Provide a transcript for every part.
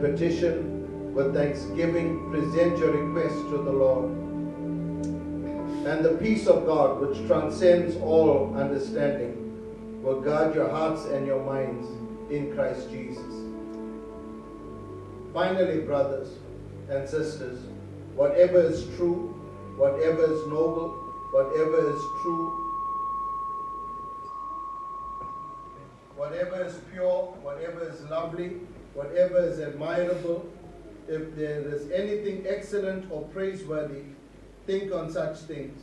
petition with thanksgiving, present your request to the Lord. And the peace of God, which transcends all understanding, will guard your hearts and your minds in Christ Jesus. Finally, brothers and sisters, whatever is true, whatever is noble, whatever is true, whatever is pure, whatever is lovely, whatever is admirable, if there is anything excellent or praiseworthy, think on such things.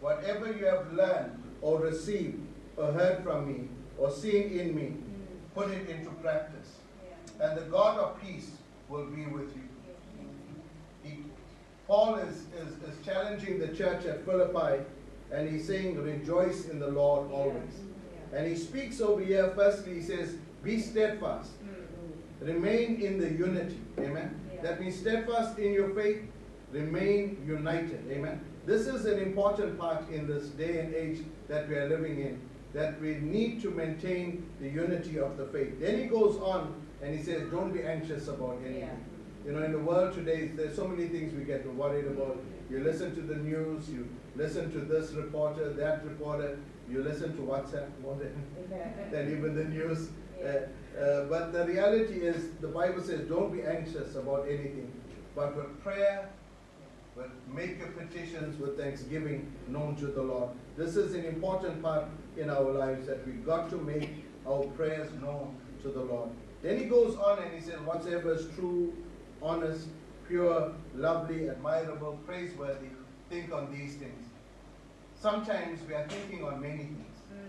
Whatever you have learned or received or heard from me or seen in me, mm. put it into practice. And the God of peace will be with you. Paul is, is, is challenging the church at Philippi and he's saying, Rejoice in the Lord always. And he speaks over here, firstly, he says, Be steadfast mm-hmm. Remain in the unity. Amen. That means steadfast in your faith, remain united. Amen. This is an important part in this day and age that we are living in. That we need to maintain the unity of the faith. Then he goes on and he says, Don't be anxious about anything. You know, in the world today, there's so many things we get worried about. You listen to the news, you listen to this reporter, that reporter, you listen to WhatsApp more than, than even the news. Uh, uh, but the reality is, the Bible says, don't be anxious about anything, but with prayer, with make your petitions with thanksgiving known to the Lord. This is an important part in our lives that we've got to make our prayers known to the Lord. Then he goes on and he says, whatsoever is true, honest, pure, lovely, admirable, praiseworthy, think on these things. Sometimes we are thinking on many things. Hmm.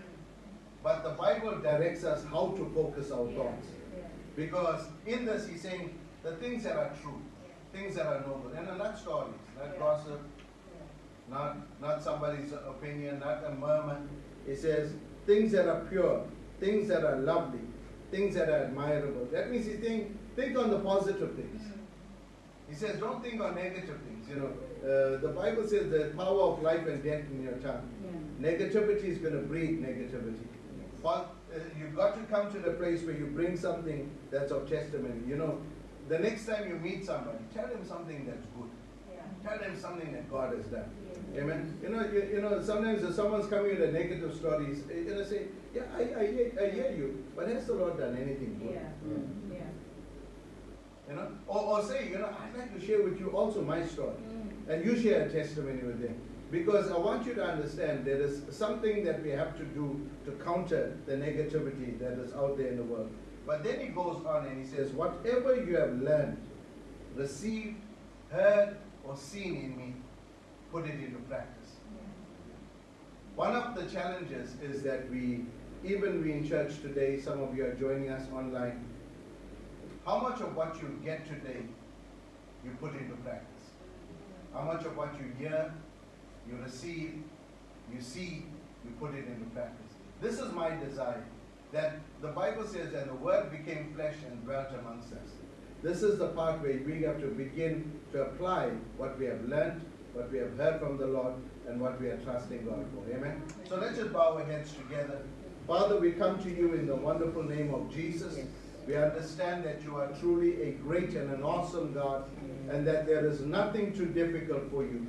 But the Bible directs us how to focus our thoughts. Because in this, he's saying the things that are true, things that are noble, and not stories, not gossip, not, not somebody's opinion, not a murmur. He says things that are pure, things that are lovely, things that are admirable. That means he think, think on the positive things. Hmm. He says, don't think on negative things. You know, uh, the Bible says the power of life and death in your tongue. Yeah. Negativity is going to breed negativity. But uh, you've got to come to the place where you bring something that's of testimony. You know, the next time you meet somebody, tell them something that's good. Yeah. Tell them something that God has done. Yeah. Amen. You know, you, you, know, sometimes if someone's coming with a negative stories, you know, say, yeah, I, I, hear, I hear you, but has the Lord done anything good? Yeah. Mm. yeah. You know, or, or say, you know, I'd like to share with you also my story, mm. and you share a testimony with them. Because I want you to understand there is something that we have to do to counter the negativity that is out there in the world. But then he goes on and he says, Whatever you have learned, received, heard, or seen in me, put it into practice. One of the challenges is that we, even we in church today, some of you are joining us online, how much of what you get today you put into practice? How much of what you hear you receive, you see, you put it into practice. This is my desire. That the Bible says, and the word became flesh and dwelt amongst us. This is the part where we have to begin to apply what we have learned, what we have heard from the Lord, and what we are trusting God for. Amen? So let's just bow our heads together. Father, we come to you in the wonderful name of Jesus. We understand that you are truly a great and an awesome God, and that there is nothing too difficult for you.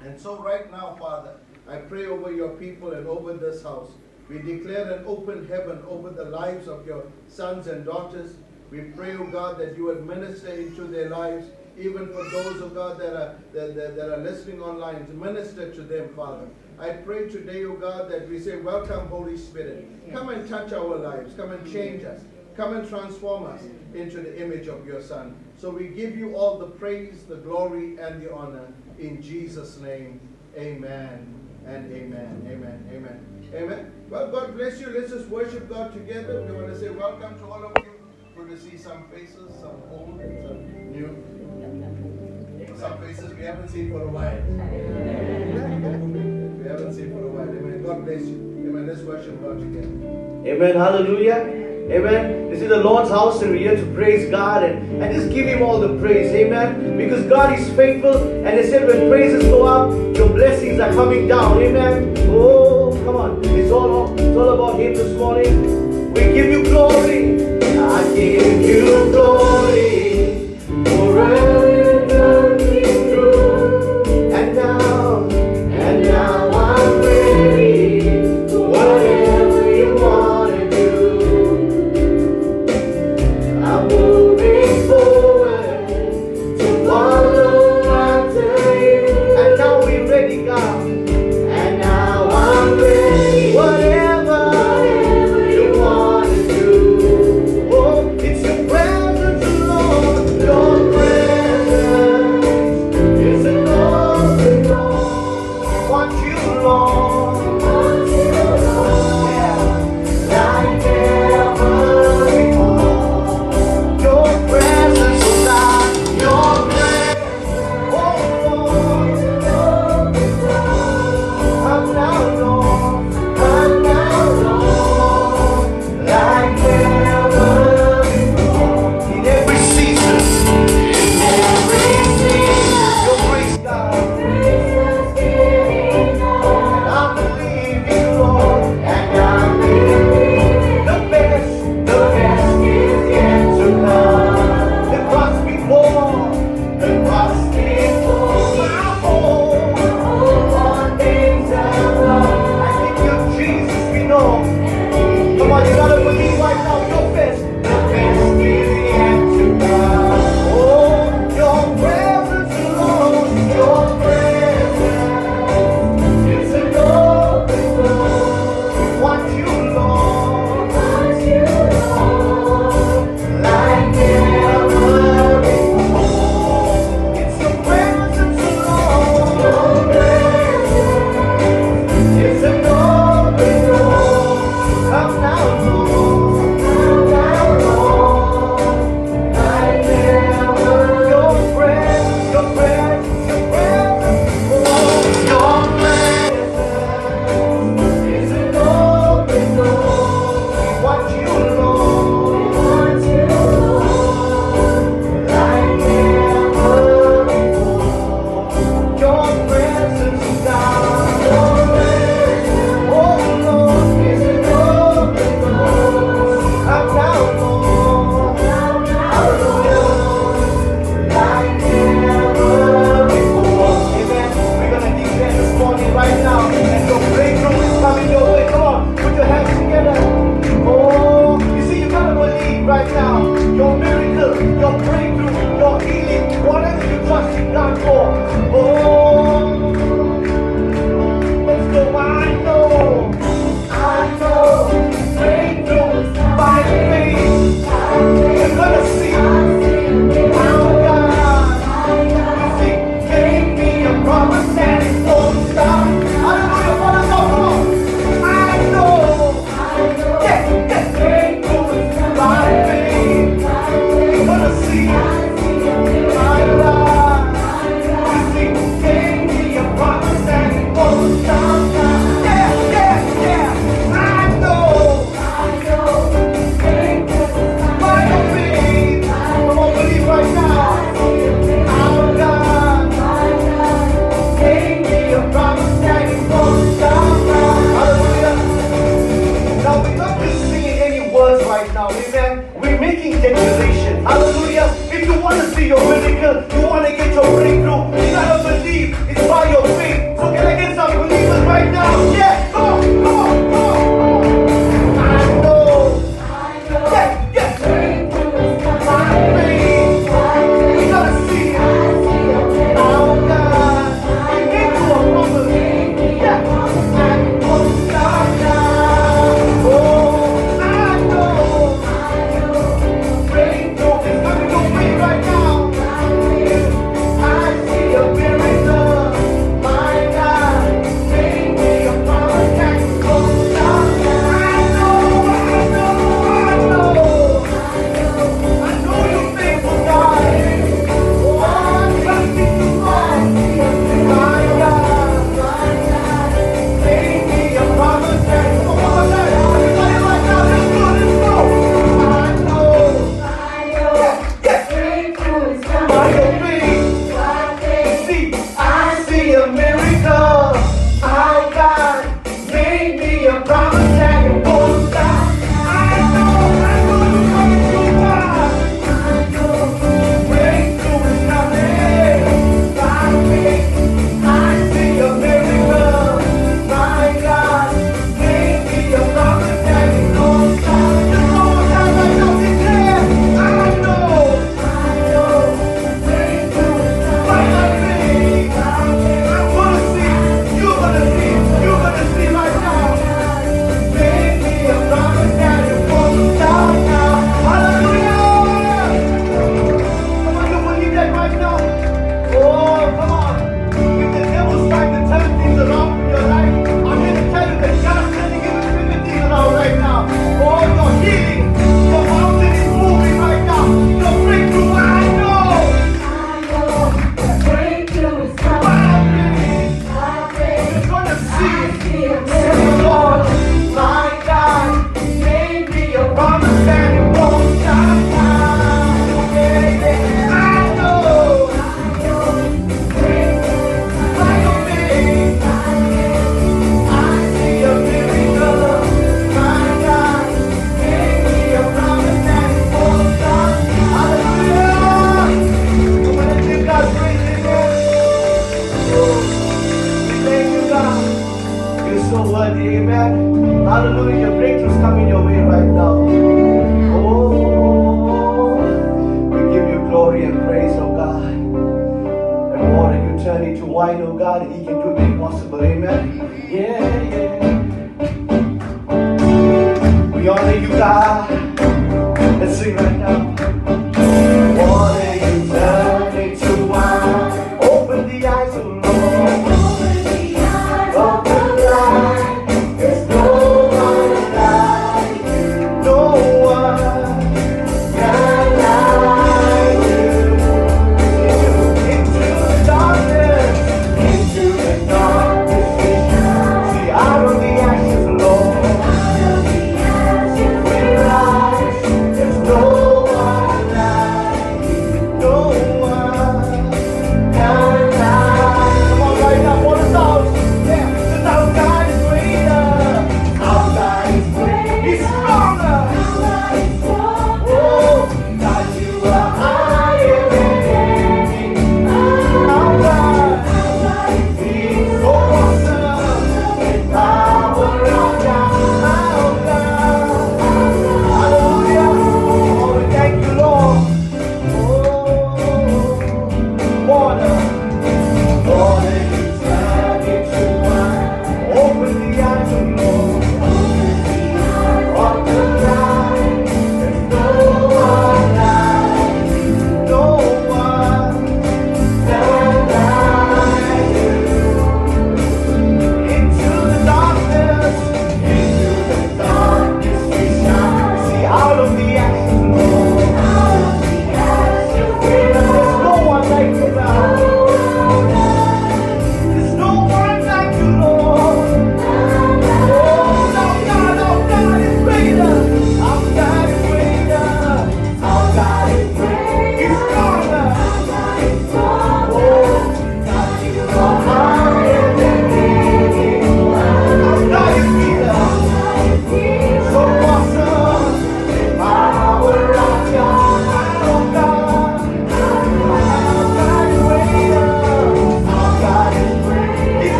And so, right now, Father, I pray over your people and over this house. We declare an open heaven over the lives of your sons and daughters. We pray, O oh God, that you would minister into their lives, even for those, of oh God, that are, that, that, that, are listening online, to minister to them, Father. I pray today, O oh God, that we say, Welcome, Holy Spirit. Come and touch our lives. Come and change us. Come and transform us into the image of your Son. So we give you all the praise, the glory, and the honor. In Jesus' name, amen and amen. Amen. Amen. Amen. Well, God bless you. Let's just worship God together. We want to say welcome to all of you. Good to see some faces, some old and some new. Some faces we haven't seen for a while. we haven't seen for a while. Amen. God bless you. Amen. Let's worship God together. Amen. Hallelujah. Amen. This is the Lord's house and we're here to praise God and, and just give Him all the praise. Amen. Because God is faithful and they said when praises go up, your blessings are coming down. Amen. Oh, come on. It's all, it's all about Him this morning. We give you glory. I give you glory forever.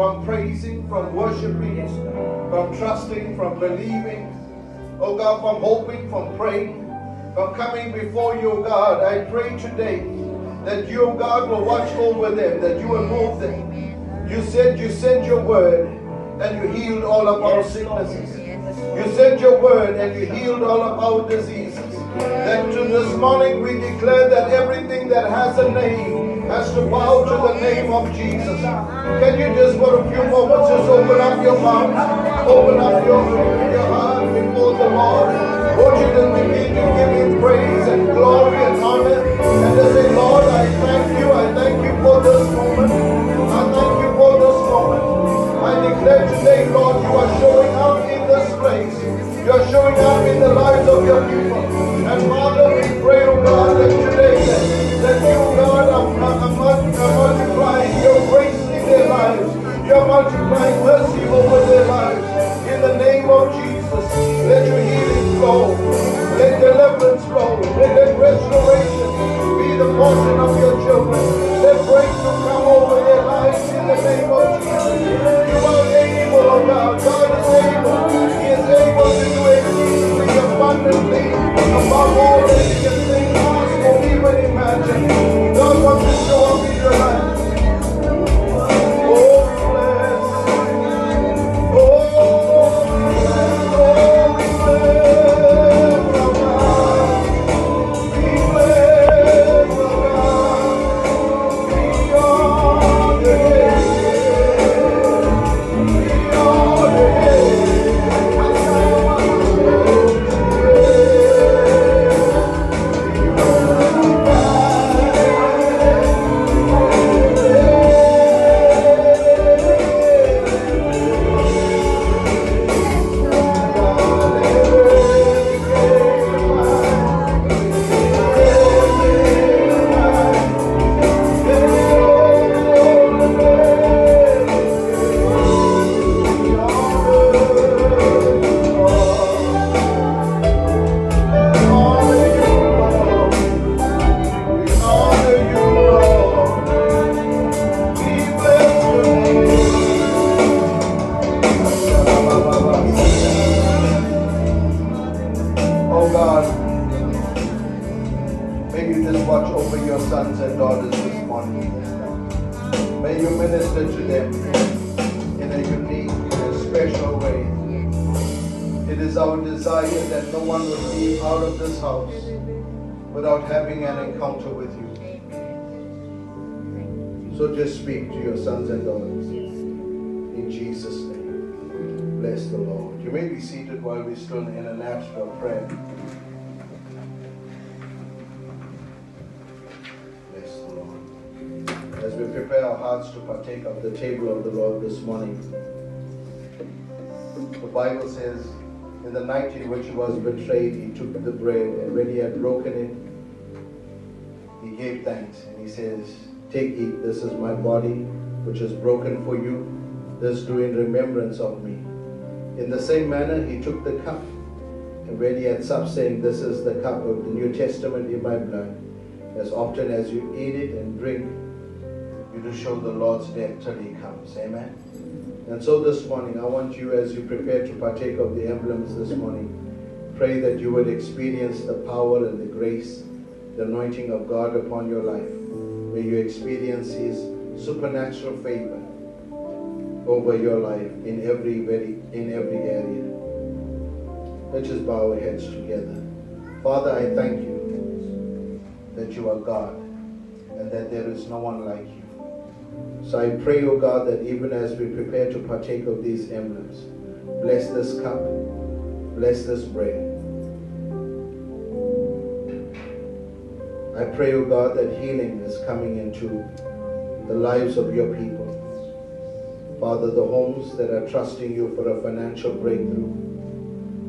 From praising, from worshiping, from trusting, from believing, oh God, from hoping, from praying, from coming before you, God. I pray today that you, God, will watch over them, that you will move them. You said you sent your word and you healed all of our sicknesses. You sent your word and you healed all of our diseases. That to this morning we declare that everything that has a name has to bow to the name of Jesus. Can you just for a few moments just open up your mouth, open up your, your heart before the Lord? Won't you just begin to give him praise and glory and honor and just say, Lord, I thank you, I thank you for this moment. I thank you for this moment. I declare today, Lord, you are showing up in this place. You are showing up in the lives of your people. And Father, lives. You are multiplying mercy over to partake of the table of the Lord this morning, the Bible says, in the night in which he was betrayed, he took the bread, and when he had broken it, he gave thanks, and he says, Take, eat, this is my body, which is broken for you. This do in remembrance of me. In the same manner, he took the cup, And when he had supped, saying, This is the cup of the New Testament in my blood. As often as you eat it and drink, do show the Lord's death till he comes. Amen. And so this morning, I want you, as you prepare to partake of the emblems this morning, pray that you would experience the power and the grace, the anointing of God upon your life. May you experience His supernatural favor over your life in every very in every area. Let's just bow our heads together. Father, I thank you that you are God and that there is no one like you. So I pray, O God, that even as we prepare to partake of these emblems, bless this cup, bless this bread. I pray, O God, that healing is coming into the lives of your people. Father, the homes that are trusting you for a financial breakthrough,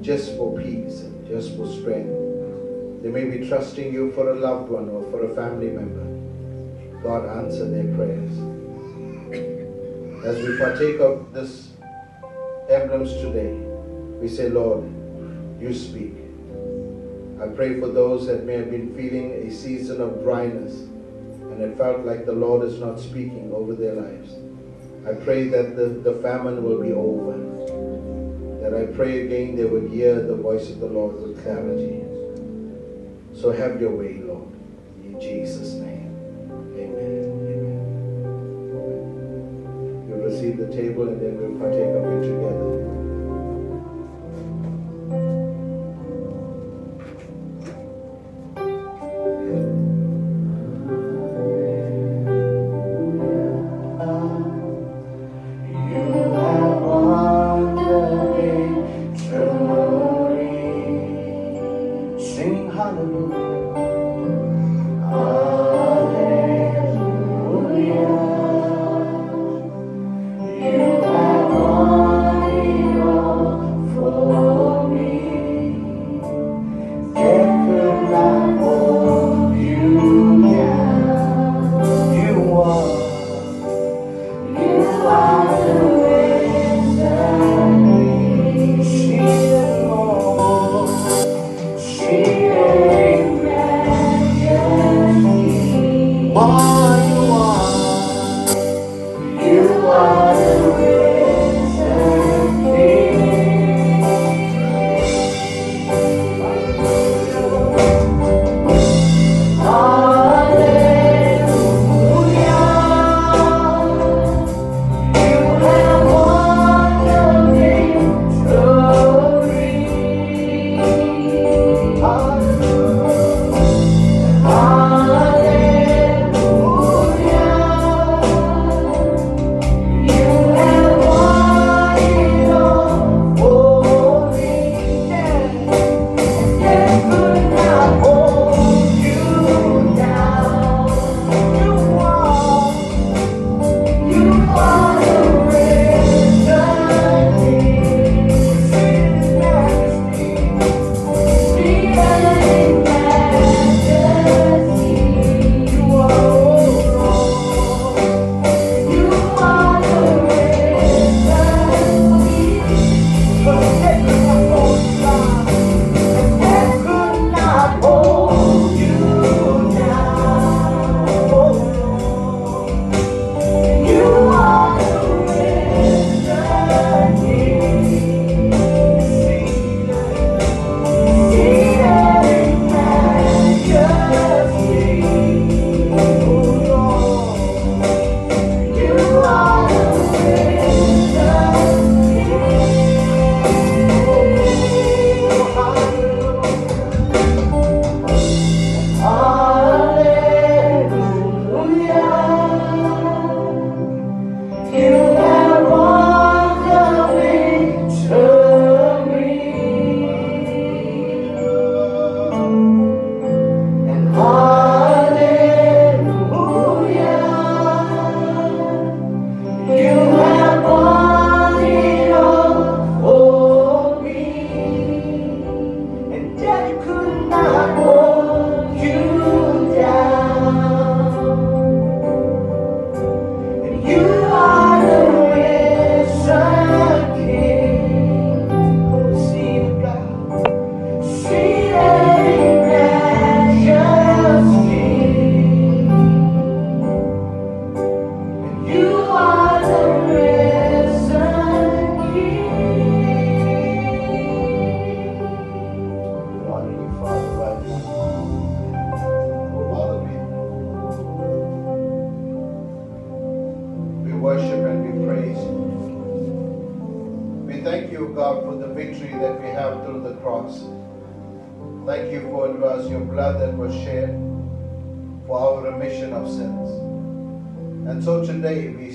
just for peace and just for strength. They may be trusting you for a loved one or for a family member. God, answer their prayers. As we partake of this emblems today, we say, Lord, you speak. I pray for those that may have been feeling a season of dryness and it felt like the Lord is not speaking over their lives. I pray that the, the famine will be over. That I pray again they would hear the voice of the Lord with clarity. So have your way, Lord. In Jesus' name. Receive the table and then we'll partake of it together.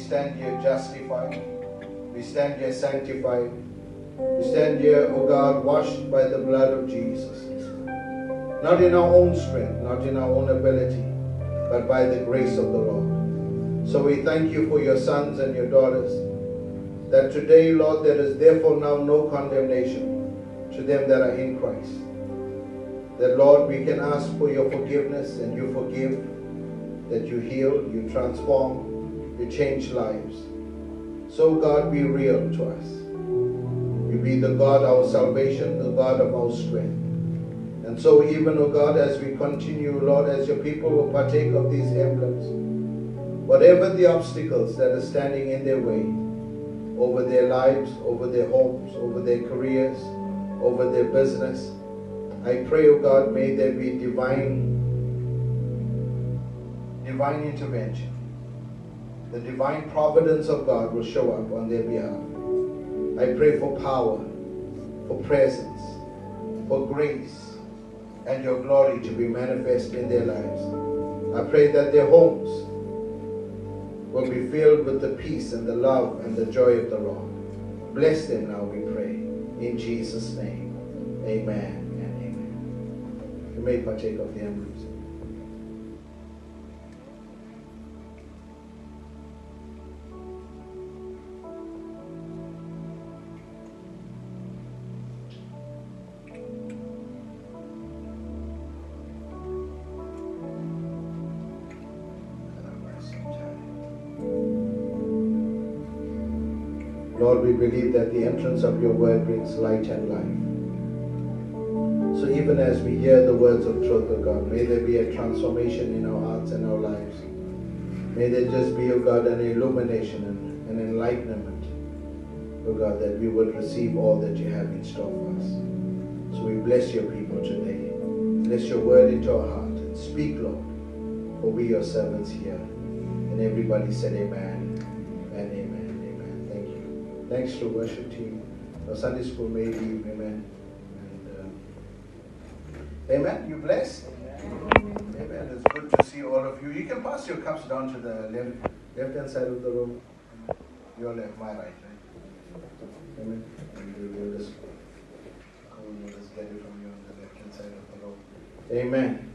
Stand here justified. We stand here sanctified. We stand here, O God, washed by the blood of Jesus. Not in our own strength, not in our own ability, but by the grace of the Lord. So we thank you for your sons and your daughters. That today, Lord, there is therefore now no condemnation to them that are in Christ. That, Lord, we can ask for your forgiveness and you forgive, that you heal, you transform, you change lives. So, God, be real to us. You be the God of our salvation, the God of our strength. And so, even, O oh God, as we continue, Lord, as your people will partake of these emblems, whatever the obstacles that are standing in their way, over their lives, over their homes, over their careers, over their business, I pray, O oh God, may there be divine, divine intervention. The divine providence of God will show up on their behalf. I pray for power, for presence, for grace, and your glory to be manifest in their lives. I pray that their homes will be filled with the peace and the love and the joy of the Lord. Bless them now, we pray. In Jesus' name. Amen may partake of the. Believe that the entrance of your word brings light and life. So even as we hear the words of truth, of God, may there be a transformation in our hearts and our lives. May there just be, O God, an illumination and an enlightenment, O God, that we would receive all that you have in store for us. So we bless your people today. Bless your word into our heart and speak, Lord, for we your servants here. And everybody said amen Thanks to worship team. Our Sunday school may leave. Amen. Uh, amen. You blessed? Amen. Amen. It's good to see all of you. You can pass your cups down to the left left hand side of the room. Your left, my right, right? Amen. And we'll just, we'll just get it from you on the left hand side of the room. Amen.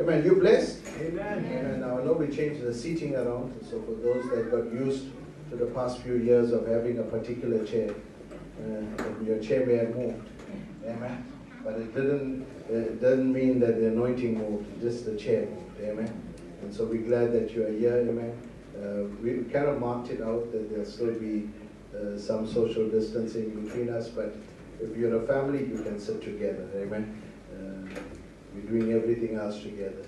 Amen. You blessed? Amen. Amen. Now I know we changed the seating around, so for those that got used the past few years of having a particular chair, uh, your chair may have moved. Amen. But it didn't, it doesn't mean that the anointing moved, just the chair moved. Amen. And so we're glad that you are here. Amen. Uh, we kind of marked it out that there'll still be uh, some social distancing between us, but if you're a family, you can sit together. Amen. Uh, we're doing everything else together.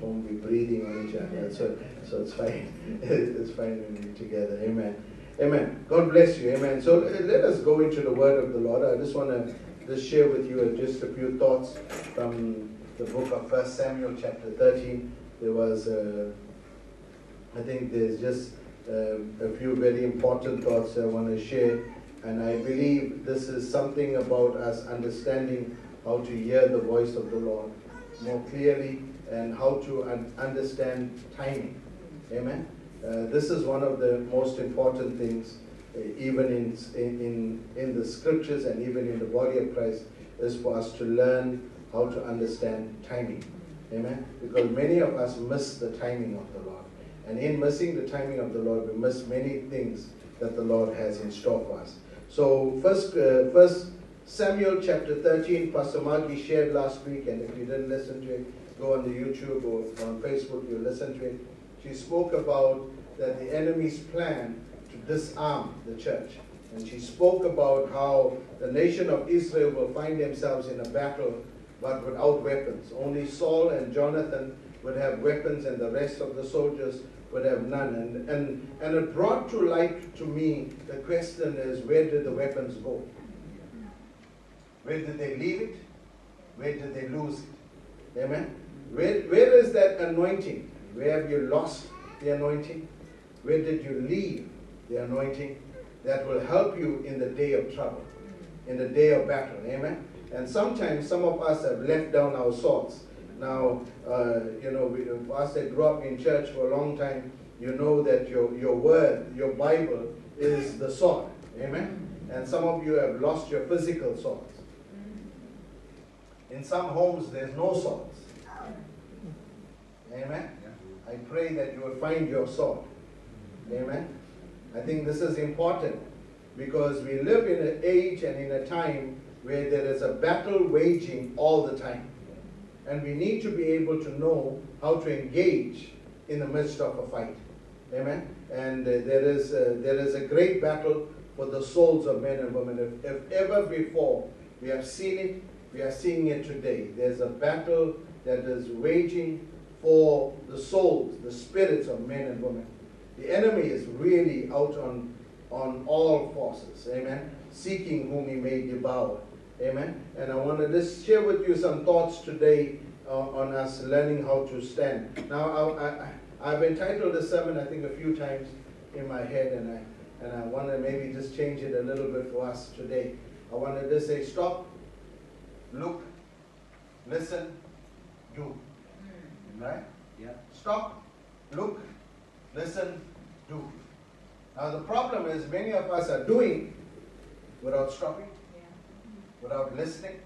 Home, we're breathing on each other. So, so it's fine. it's fine when we're together. Amen. Amen. God bless you. Amen. So let us go into the word of the Lord. I just want to just share with you just a few thoughts from the book of First Samuel, chapter 13. There was, uh, I think there's just uh, a few very important thoughts I want to share. And I believe this is something about us understanding how to hear the voice of the Lord more clearly and how to un- understand timing. Amen. Uh, this is one of the most important things uh, even in, in, in the scriptures and even in the body of Christ, is for us to learn how to understand timing. Amen? Because many of us miss the timing of the Lord. And in missing the timing of the Lord, we miss many things that the Lord has in store for us. So, first, uh, first Samuel chapter 13, Pastor Margie shared last week, and if you didn't listen to it, go on the YouTube or on Facebook, you listen to it. She spoke about that the enemy's plan to disarm the church. And she spoke about how the nation of Israel will find themselves in a battle but without weapons. Only Saul and Jonathan would have weapons and the rest of the soldiers would have none. And, and, and it brought to light to me the question is where did the weapons go? Where did they leave it? Where did they lose it? Amen? Where, where is that anointing? Where have you lost the anointing? Where did you leave the anointing. that will help you in the day of trouble, in the day of battle. Amen. And sometimes some of us have left down our swords. Now, uh, you know, we, us that grew up in church for a long time, you know that your, your word, your Bible, is the sword. Amen. And some of you have lost your physical swords. In some homes, there's no swords. Amen. I pray that you will find your sword. Amen. I think this is important because we live in an age and in a time where there is a battle waging all the time. And we need to be able to know how to engage in the midst of a fight. Amen. And uh, there is uh, there is a great battle for the souls of men and women. If, if ever before we have seen it, we are seeing it today. There's a battle that is waging for the souls, the spirits of men and women. The enemy is really out on, on all forces, amen, seeking whom he may devour, amen. And I want to just share with you some thoughts today uh, on us learning how to stand. Now, I, have entitled the sermon, I think, a few times in my head, and I, and I want to maybe just change it a little bit for us today. I want to say, stop, look, listen, do. Right? Yeah. Stop, look, listen, do. Now the problem is many of us are doing without stopping, yeah. without listening,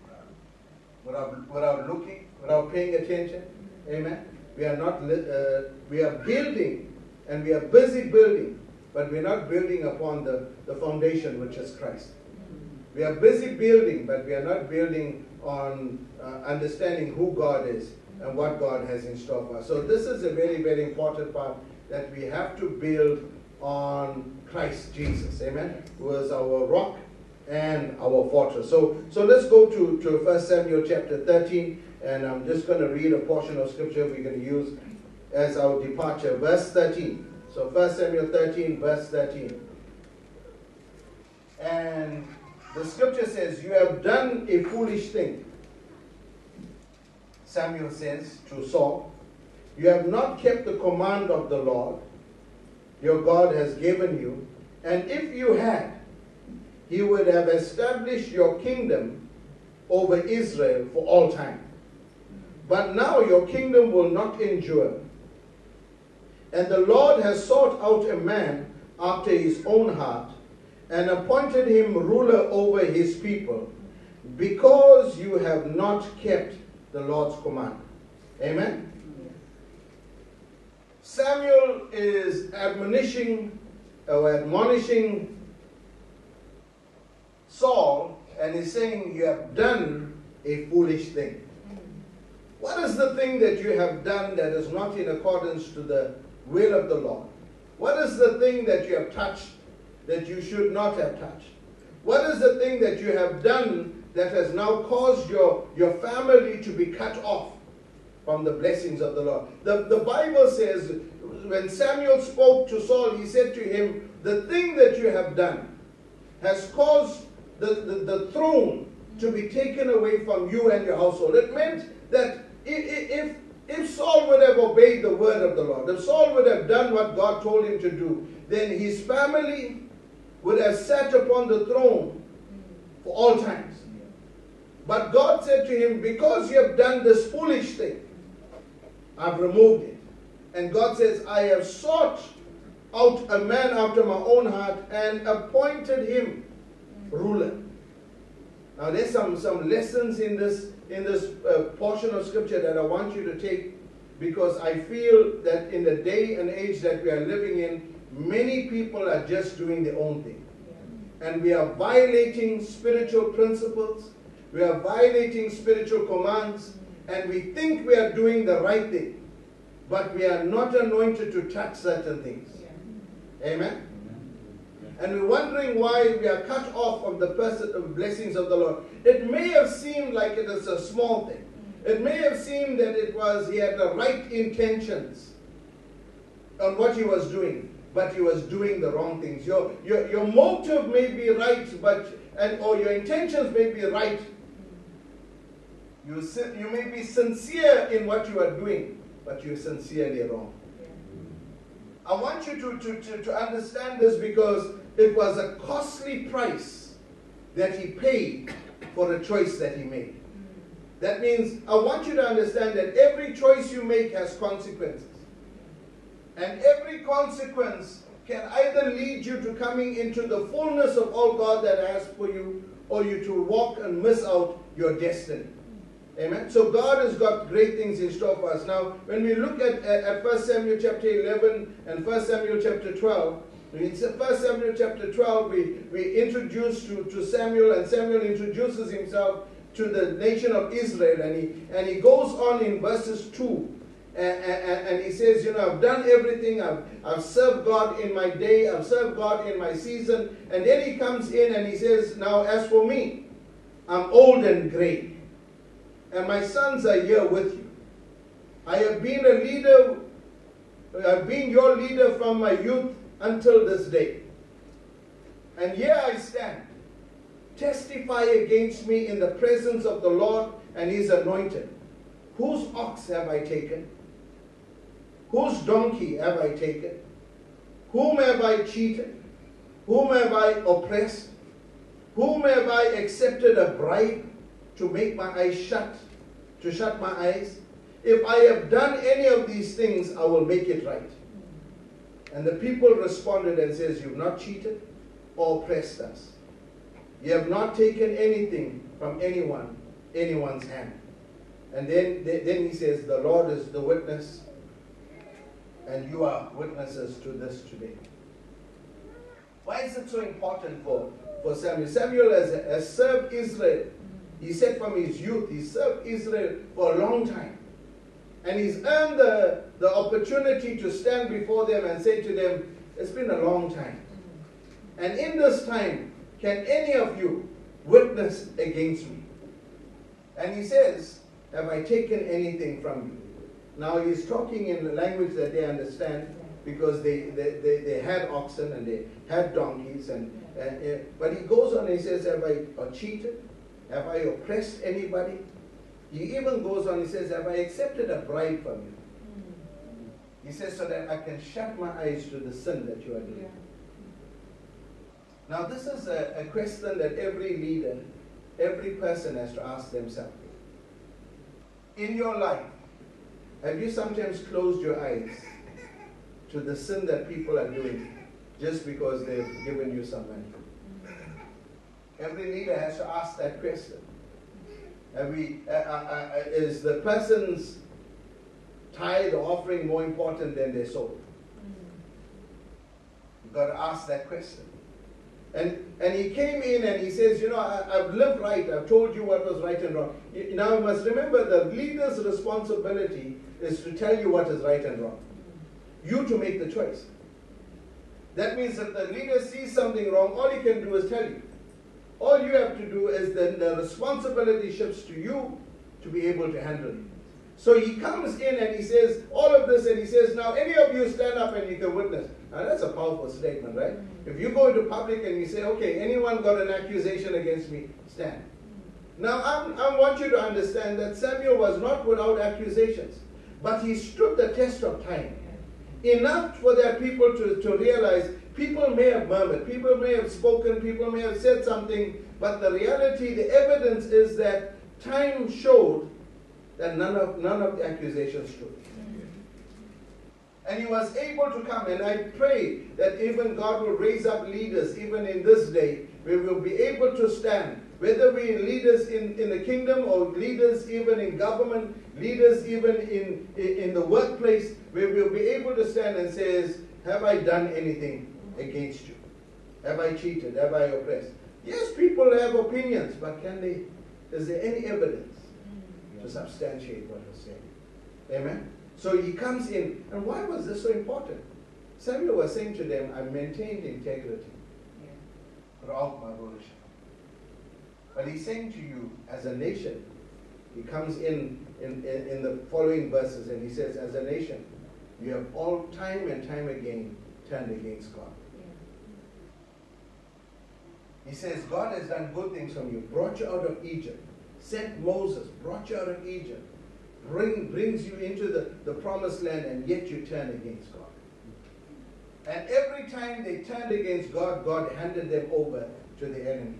without, without looking, without paying attention. Amen. We are not, uh, we are building and we are busy building, but we're not building upon the, the foundation which is Christ. We are busy building, but we are not building on uh, understanding who God is and what God has in store for us. So this is a very, very important part that we have to build on Christ Jesus, amen, who is our rock and our fortress. So, so let's go to, to 1 Samuel chapter 13, and I'm just going to read a portion of scripture we're going to use as our departure. Verse 13. So 1 Samuel 13, verse 13. And the scripture says, You have done a foolish thing. Samuel says to Saul, You have not kept the command of the Lord your God has given you, and if you had, he would have established your kingdom over Israel for all time. But now your kingdom will not endure. And the Lord has sought out a man after his own heart and appointed him ruler over his people because you have not kept the Lord's command. Amen? Samuel is admonishing uh, or admonishing Saul and he's saying, You have done a foolish thing. What is the thing that you have done that is not in accordance to the will of the Lord? What is the thing that you have touched that you should not have touched? What is the thing that you have done that has now caused your, your family to be cut off from the blessings of the Lord. The, the Bible says when Samuel spoke to Saul, he said to him, The thing that you have done has caused the, the, the throne to be taken away from you and your household. It meant that if, if Saul would have obeyed the word of the Lord, if Saul would have done what God told him to do, then his family would have sat upon the throne for all times. But God said to him, Because you have done this foolish thing, I've removed it. And God says, I have sought out a man after my own heart and appointed him ruler. Now there's some, some lessons in this in this uh, portion of scripture that I want you to take because I feel that in the day and age that we are living in, many people are just doing their own thing. And we are violating spiritual principles we are violating spiritual commands and we think we are doing the right thing, but we are not anointed to touch certain things. Amen? And we're wondering why we are cut off of the blessings of the Lord. It may have seemed like it is a small thing. It may have seemed that it was he had the right intentions on what he was doing, but he was doing the wrong things. Your, your, your motive may be right, but and or your intentions may be right, you, you may be sincere in what you are doing, but you're sincerely wrong. I want you to, to, to, to understand this because it was a costly price that he paid for the choice that he made. Mm. That means I want you to understand that every choice you make has consequences. And every consequence can either lead you to coming into the fullness of all God that has for you, or you to walk and miss out your destiny. Amen. So God has got great things in store for us. Now, when we look at, at, at 1 Samuel chapter 11 and 1 Samuel chapter 12, in 1 Samuel chapter 12, we, we introduce to, to Samuel, and Samuel introduces himself to the nation of Israel, and he, and he goes on in verses 2 and, and, and, he says, You know, I've done everything. I've, I've served God in my day. I've served God in my season. And then he comes in and he says, Now, as for me, I'm old and gray. And my sons are here with you. I have been a leader. I've been your leader from my youth until this day. And here I stand. Testify against me in the presence of the Lord and his anointed. Whose ox have I taken? Whose donkey have I taken? Whom have I cheated? Whom have I oppressed? Whom have I accepted a bribe to make my eyes shut, to shut my eyes? If I have done any of these things, I will make it right. And the people responded and says, You've not cheated or oppressed us. You have not taken anything from anyone, anyone's hand. And then, then he says, The Lord is the witness and you are witnesses to this today. Why is it so important for, for Samuel? Samuel has, has served Israel. He said from his youth, he served Israel for a long time. And he's earned the, the opportunity to stand before them and say to them, It's been a long time. And in this time, can any of you witness against me? And he says, Have I taken anything from you? Now he's talking in the language that they understand because they, they, they, they had oxen and they had donkeys. And, and But he goes on and he says, Have I cheated? Have I oppressed anybody? He even goes on, he says, Have I accepted a bribe from you? He says, So that I can shut my eyes to the sin that you are doing. Now, this is a, a question that every leader, every person has to ask themselves. In your life, have you sometimes closed your eyes to the sin that people are doing just because they've given you some money? Every leader has to ask that question. We, uh, uh, uh, is the person's tithe or offering more important than their soul? You've got to ask that question. And, and he came in and he says, You know, I, have lived right. I've told you what was right and wrong. Now, you must remember the leader's responsibility is to tell you what is right and wrong. You to make the choice. That means that the leader sees something wrong, all he can do is tell you. All you have to do is then the responsibility shifts to you to be able to handle it. So he comes in and he says all of this and he says, Now, any of you stand up and you can witness. Now, that's a powerful statement, right? Mm-hmm. If you go into public and you say, Okay, anyone got an accusation against me, stand. Mm-hmm. Now, I'm, i want you to understand that Samuel was not without accusations. But he stood the test of time. Enough for their people to, to realize people may have murmured, people may have spoken, people may have said something, but the reality, the evidence is that time showed that none of, none of the accusations stood. And he was able to come, and I pray that even God will raise up leaders, even in this day, we will be able to stand whether we leaders in, in the kingdom or leaders even in government, leaders even in, in the workplace, we will be able to stand and say, have I done anything against you? Have I cheated? Have I oppressed? Yes, people have opinions, but can they, is there any evidence mm. to substantiate what they're saying? Amen? So he comes in, and why was this so important? Samuel was saying to them, I maintained integrity throughout my rulership. But he's saying to you, as a nation, he comes in, in, in, in the following verses and he says, as a nation, you have all time and time again turned against God. He says, God has done good things from you, brought you out of Egypt, sent Moses, brought you out of Egypt, bring, brings you into the, the promised land, and yet you turn against God. And every time they turned against God, God handed them over to the enemy.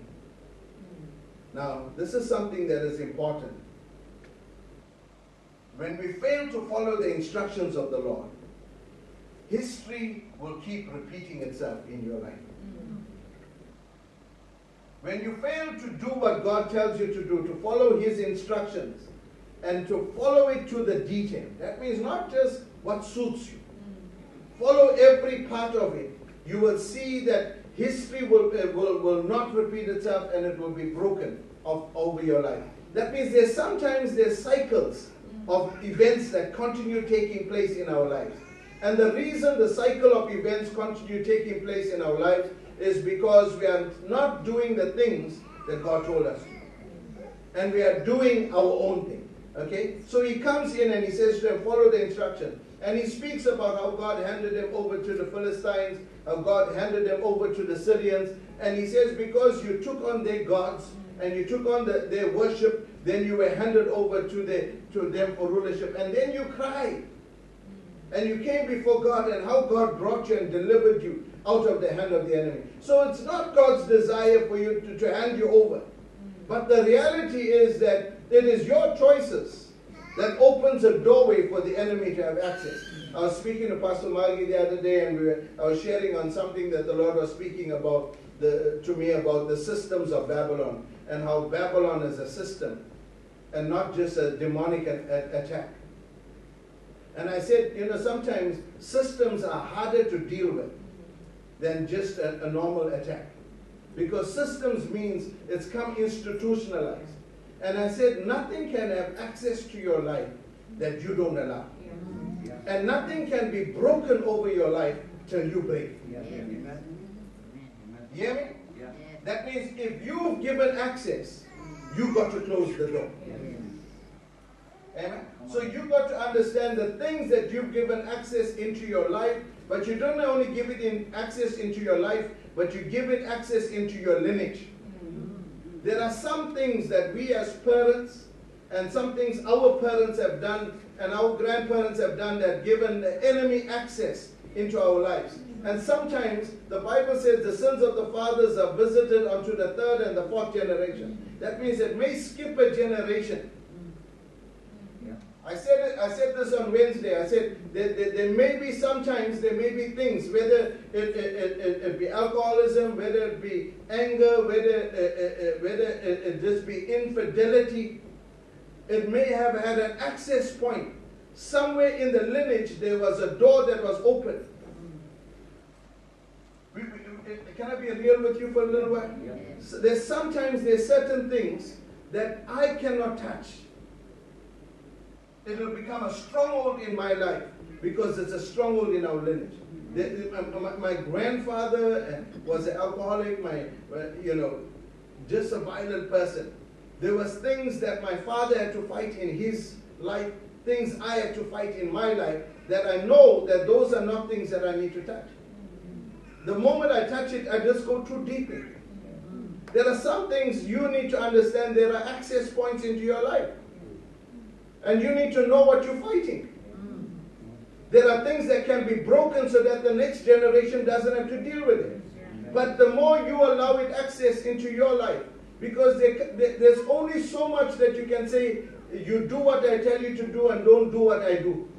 Now, this is something that is important. When we fail to follow the instructions of the Lord, history will keep repeating itself in your life. When you fail to do what God tells you to do, to follow His instructions, and to follow it to the detail, that means not just what suits you, follow every part of it. You will see that history will, uh, will, will not repeat itself and it will be broken of, over your life. That means there's sometimes there's cycles of events that continue taking place in our lives. And the reason the cycle of events continue taking place in our lives is because we are not doing the things that God told us to. And we are doing our own thing. Okay? So he comes in and he says to them, follow the instruction. And he speaks about how God handed them over to the Philistines, how God handed them over to the Syrians. And he says, because you took on their gods and you took on the, their worship, then you were handed over to, the, to them for rulership. And then you cried. And you came before God and how God brought you and delivered you out of the hand of the enemy. So it's not God's desire for you to, to hand you over. But the reality is that it is your choices that opens a doorway for the enemy to have access. I was speaking to Pastor Maggie the other day, and we were, I was sharing on something that the Lord was speaking about the, to me about the systems of Babylon and how Babylon is a system and not just a demonic a, a, attack. And I said, you know, sometimes systems are harder to deal with than just a, a normal attack. Because systems means it's come institutionalized. And I said, nothing can have access to your life that you don't allow. Yeah. And nothing can be broken over your life till you break. Yeah. You hear me? Yeah. That means if you've given access, you got to close the door. Amen. So you got to understand the things that you've given access into your life, but you don't only give it in access into your life, but you give it access into your lineage. There are some things that we as parents and some things our parents have done and our grandparents have done that given the enemy access into our lives. And sometimes the Bible says the sins of the fathers are visited unto the third and the fourth generation. That means it may skip a generation. I said it, I said this on Wednesday. I said there, there, there, may be sometimes there may be things, whether it, it, it, it be alcoholism, whether it be anger, whether uh, uh, uh whether it, it just be infidelity. It may have had an access point. Somewhere in the lineage there was a door that was open. We, we, can I be real with you for a little while? Yeah. So there's sometimes there's certain things that I cannot touch it will become a stronghold in my life because it's a stronghold in our lineage. My, grandfather uh, was an alcoholic, my, uh, you know, just a violent person. There was things that my father had to fight in his life, things I had to fight in my life, that I know that those are not things that I need to touch. The moment I touch it, I just go too deep in. There are some things you need to understand there are access points into your life. And you need to know what you're fighting. There are things that can be broken so that the next generation doesn't have to deal with it. But the more you allow it access into your life, because there, there's only so much that you can say, you do what I tell you to do and don't do what I do.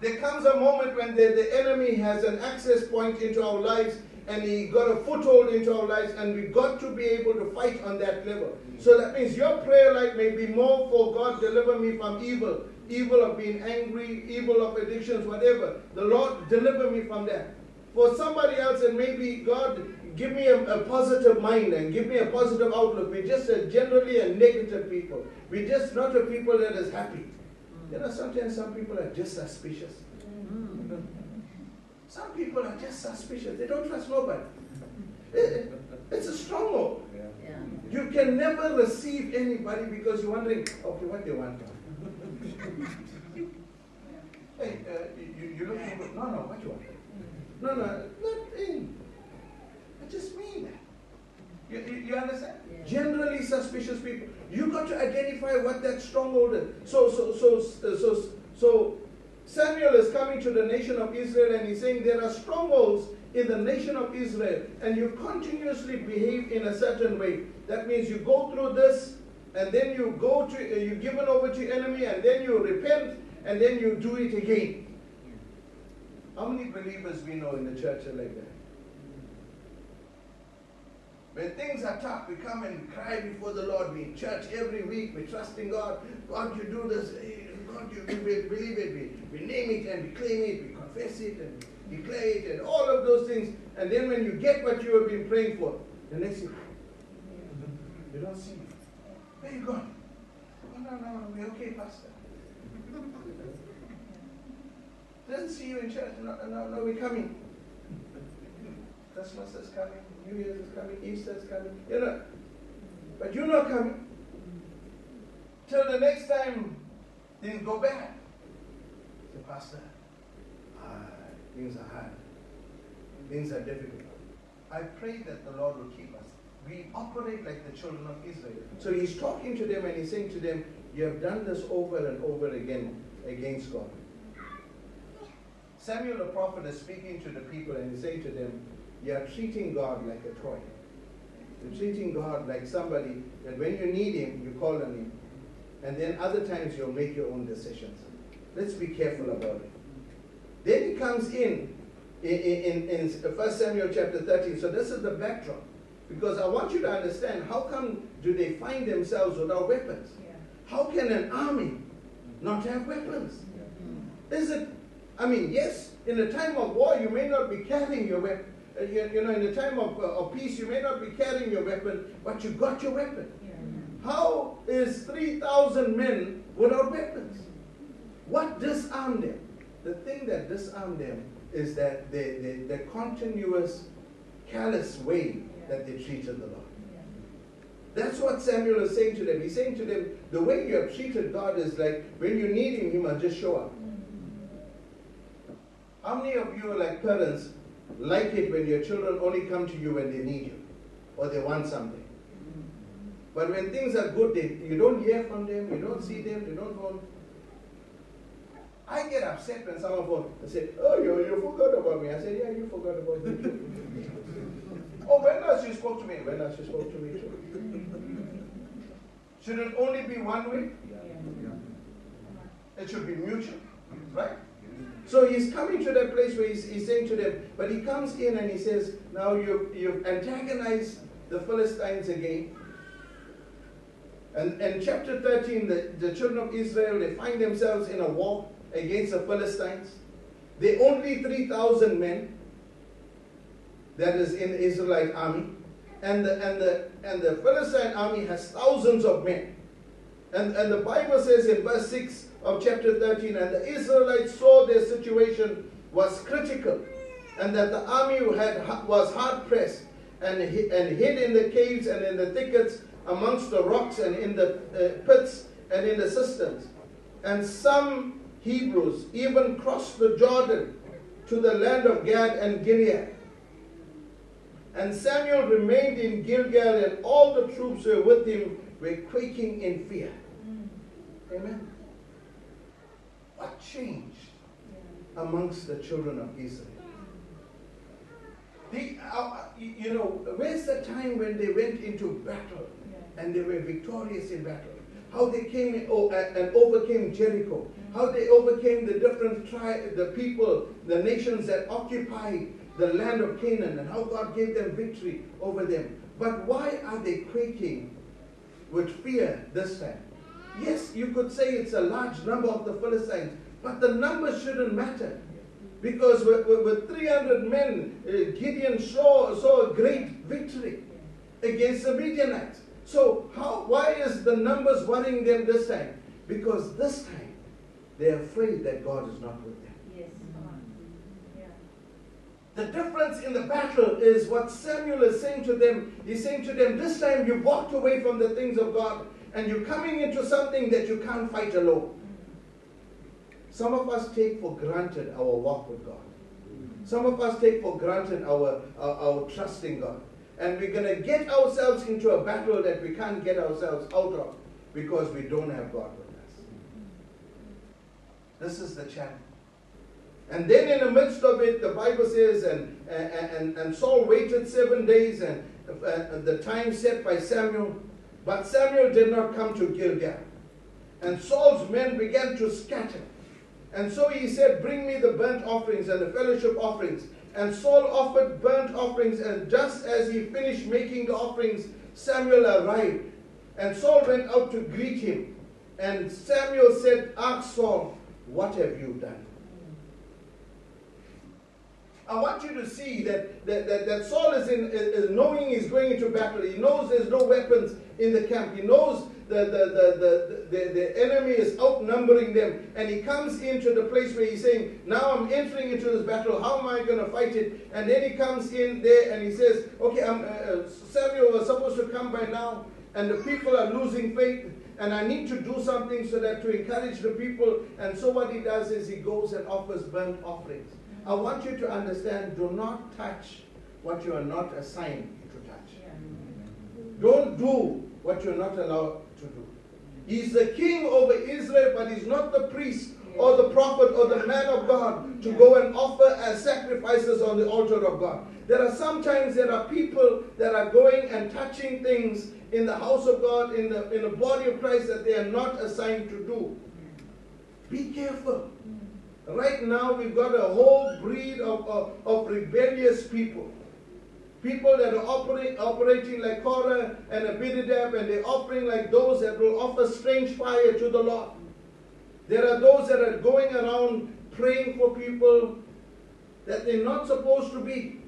There comes a moment when the, the enemy has an access point into our lives and he got a foothold into our lives, and we got to be able to fight on that level. So that means your prayer life may be more for God, deliver me from evil, evil of being angry, evil of addictions, whatever. The Lord, deliver me from that. For somebody else, and maybe God, give me a, a, positive mind and give me a positive outlook. We're just a, generally a negative people. We're just not a people that is happy. You know, sometimes some people are just suspicious. Mm-hmm. Some people are just suspicious. They don't trust nobody. It, it's a stronghold. Yeah. You can never receive anybody because you're wondering, okay, what they want. hey, uh, you, you look for, no, no, what you want? No, no, nothing. I just mean that. You, you, you understand? Yeah. Generally suspicious people. You got to identify what that stronghold is. So, so, so, so, so, so Samuel is coming to the nation of Israel and he's saying there are strongholds in the nation of Israel and you continuously behave in a certain way. That means you go through this and then you go to, uh, you give it over to enemy and then you repent and then you do it again. How many believers we know in the church are like that? When things are tough, we come and cry before the Lord. We church every week. We trust in God. God, you do this. God, you believe in We, we name it and we claim it. We confess it and declare it and all of those things. And then when you get what you have been praying for, the next thing, you don't see me. Where you gone? Oh, no, no, we're okay, Pastor. Didn't see you in church. No, no, no, we're coming. Christmas is coming. New Year's is coming, Easter is coming, you know. But you're not coming. Till the next time things go bad. Say, Pastor, ah, things are hard. Things are difficult. I pray that the Lord will keep us. We operate like the children of Israel. So he's talking to them and he's saying to them, You have done this over and over again against God. Samuel the prophet is speaking to the people and he's saying to them, you are treating God like a toy. You're treating God like somebody that when you need Him, you call on Him. And then other times you'll make your own decisions. Let's be careful about it. Then He comes in in, in, in 1 Samuel chapter 13. So this is the backdrop. Because I want you to understand how come do they find themselves without weapons? Yeah. How can an army not have weapons? Yeah. Is it, I mean, yes, in a time of war, you may not be carrying your weapon uh, you, you, know, in a time of, uh, of peace, you may not be carrying your weapon, but you got your weapon. Yeah. How is 3,000 men without weapons? What disarmed them? The thing that disarmed them is that the, the, the continuous, callous way that they treated the Lord. That's what Samuel is saying to them. He's saying to them, the way you have treated God is like when you need Him, He must just show up. How many of you like parents like it when your children only come to you when they need you or they want something. But when things are good, they, you don't hear from them, you don't see them, you don't know. I get upset when someone phones and say, Oh, you, you forgot about me. I say, Yeah, you forgot about me oh, when last you spoke to me? When last you spoke to me too? Should it only be one way? It should be mutual, right? So he's coming to that place where he's, he's saying to them, but he comes in and he says, Now you've, you've antagonized the Philistines again. And in chapter 13, the, the children of Israel, they find themselves in a war against the Philistines. They only 3,000 men. That is in the Israelite army. And the, and, the, and the Philistine army has thousands of men. And, and the Bible says in verse 6 of chapter 13, and the Israelites saw their situation was critical, and that the army had, was hard pressed and, and hid in the caves and in the thickets amongst the rocks and in the uh, pits and in the cisterns. And some Hebrews even crossed the Jordan to the land of Gad and Gilead. And Samuel remained in Gilgal, and all the troops who were with him were quaking in fear. Amen. What changed amongst the children of Israel? The, uh, you know, where's the time when they went into battle and they were victorious in battle? How they came in, oh, and overcame Jericho. How they overcame the different tribes, the people, the nations that occupied the land of Canaan, and how God gave them victory over them. But why are they quaking with fear this time? Yes, you could say it's a large number of the Philistines, but the number shouldn't matter. Because with, with, with 300 men, uh, Gideon saw, saw a great victory against the Midianites. So how, why is the numbers worrying them this time? Because this time they're afraid that God is not with them. Yes. The difference in the battle is what Samuel is saying to them. He's saying to them, this time you walked away from the things of God and you're coming into something that you can't fight alone. Some of us take for granted our walk with God. Some of us take for granted our, our, our trust in God. And we're going to get ourselves into a battle that we can't get ourselves out of because we don't have God with us. This is the challenge. And then in the midst of it, the Bible says, and, and, and Saul waited seven days and uh, the time set by Samuel. But Samuel did not come to Gilgal. And Saul's men began to scatter. And so he said, Bring me the burnt offerings and the fellowship offerings. And Saul offered burnt offerings, and just as he finished making the offerings, Samuel arrived. And Saul went out to greet him. And Samuel said, Ask Saul, what have you done? I want you to see that, that, that, that Saul is, in, is knowing he's going into battle. He knows there's no weapons in the camp. He knows the, the, the, the, the, enemy is outnumbering them. And he comes into the place where he's saying, Now I'm entering into this battle. How am I going to fight it? And then he comes in there and he says, Okay, uh, uh, Samuel was supposed to come by now. And the people are losing faith. And I need to do something so that to encourage the people. And so what he does is he goes and offers burnt offerings. I want you to understand do not touch what you are not assigned to touch. Don't do what you're not allowed to do. He's the king over Israel, but he's not the priest or the prophet or the man of God to go and offer as sacrifices on the altar of God. There are sometimes there are people that are going and touching things in the house of God, in the in the body of Christ that they are not assigned to do. Be careful. Right now, we've got a whole breed of, of, of rebellious people. People that are operate, operating like Korah and Abinadab, and they're offering like those that will offer strange fire to the Lord. There are those that are going around praying for people that they're not supposed to be.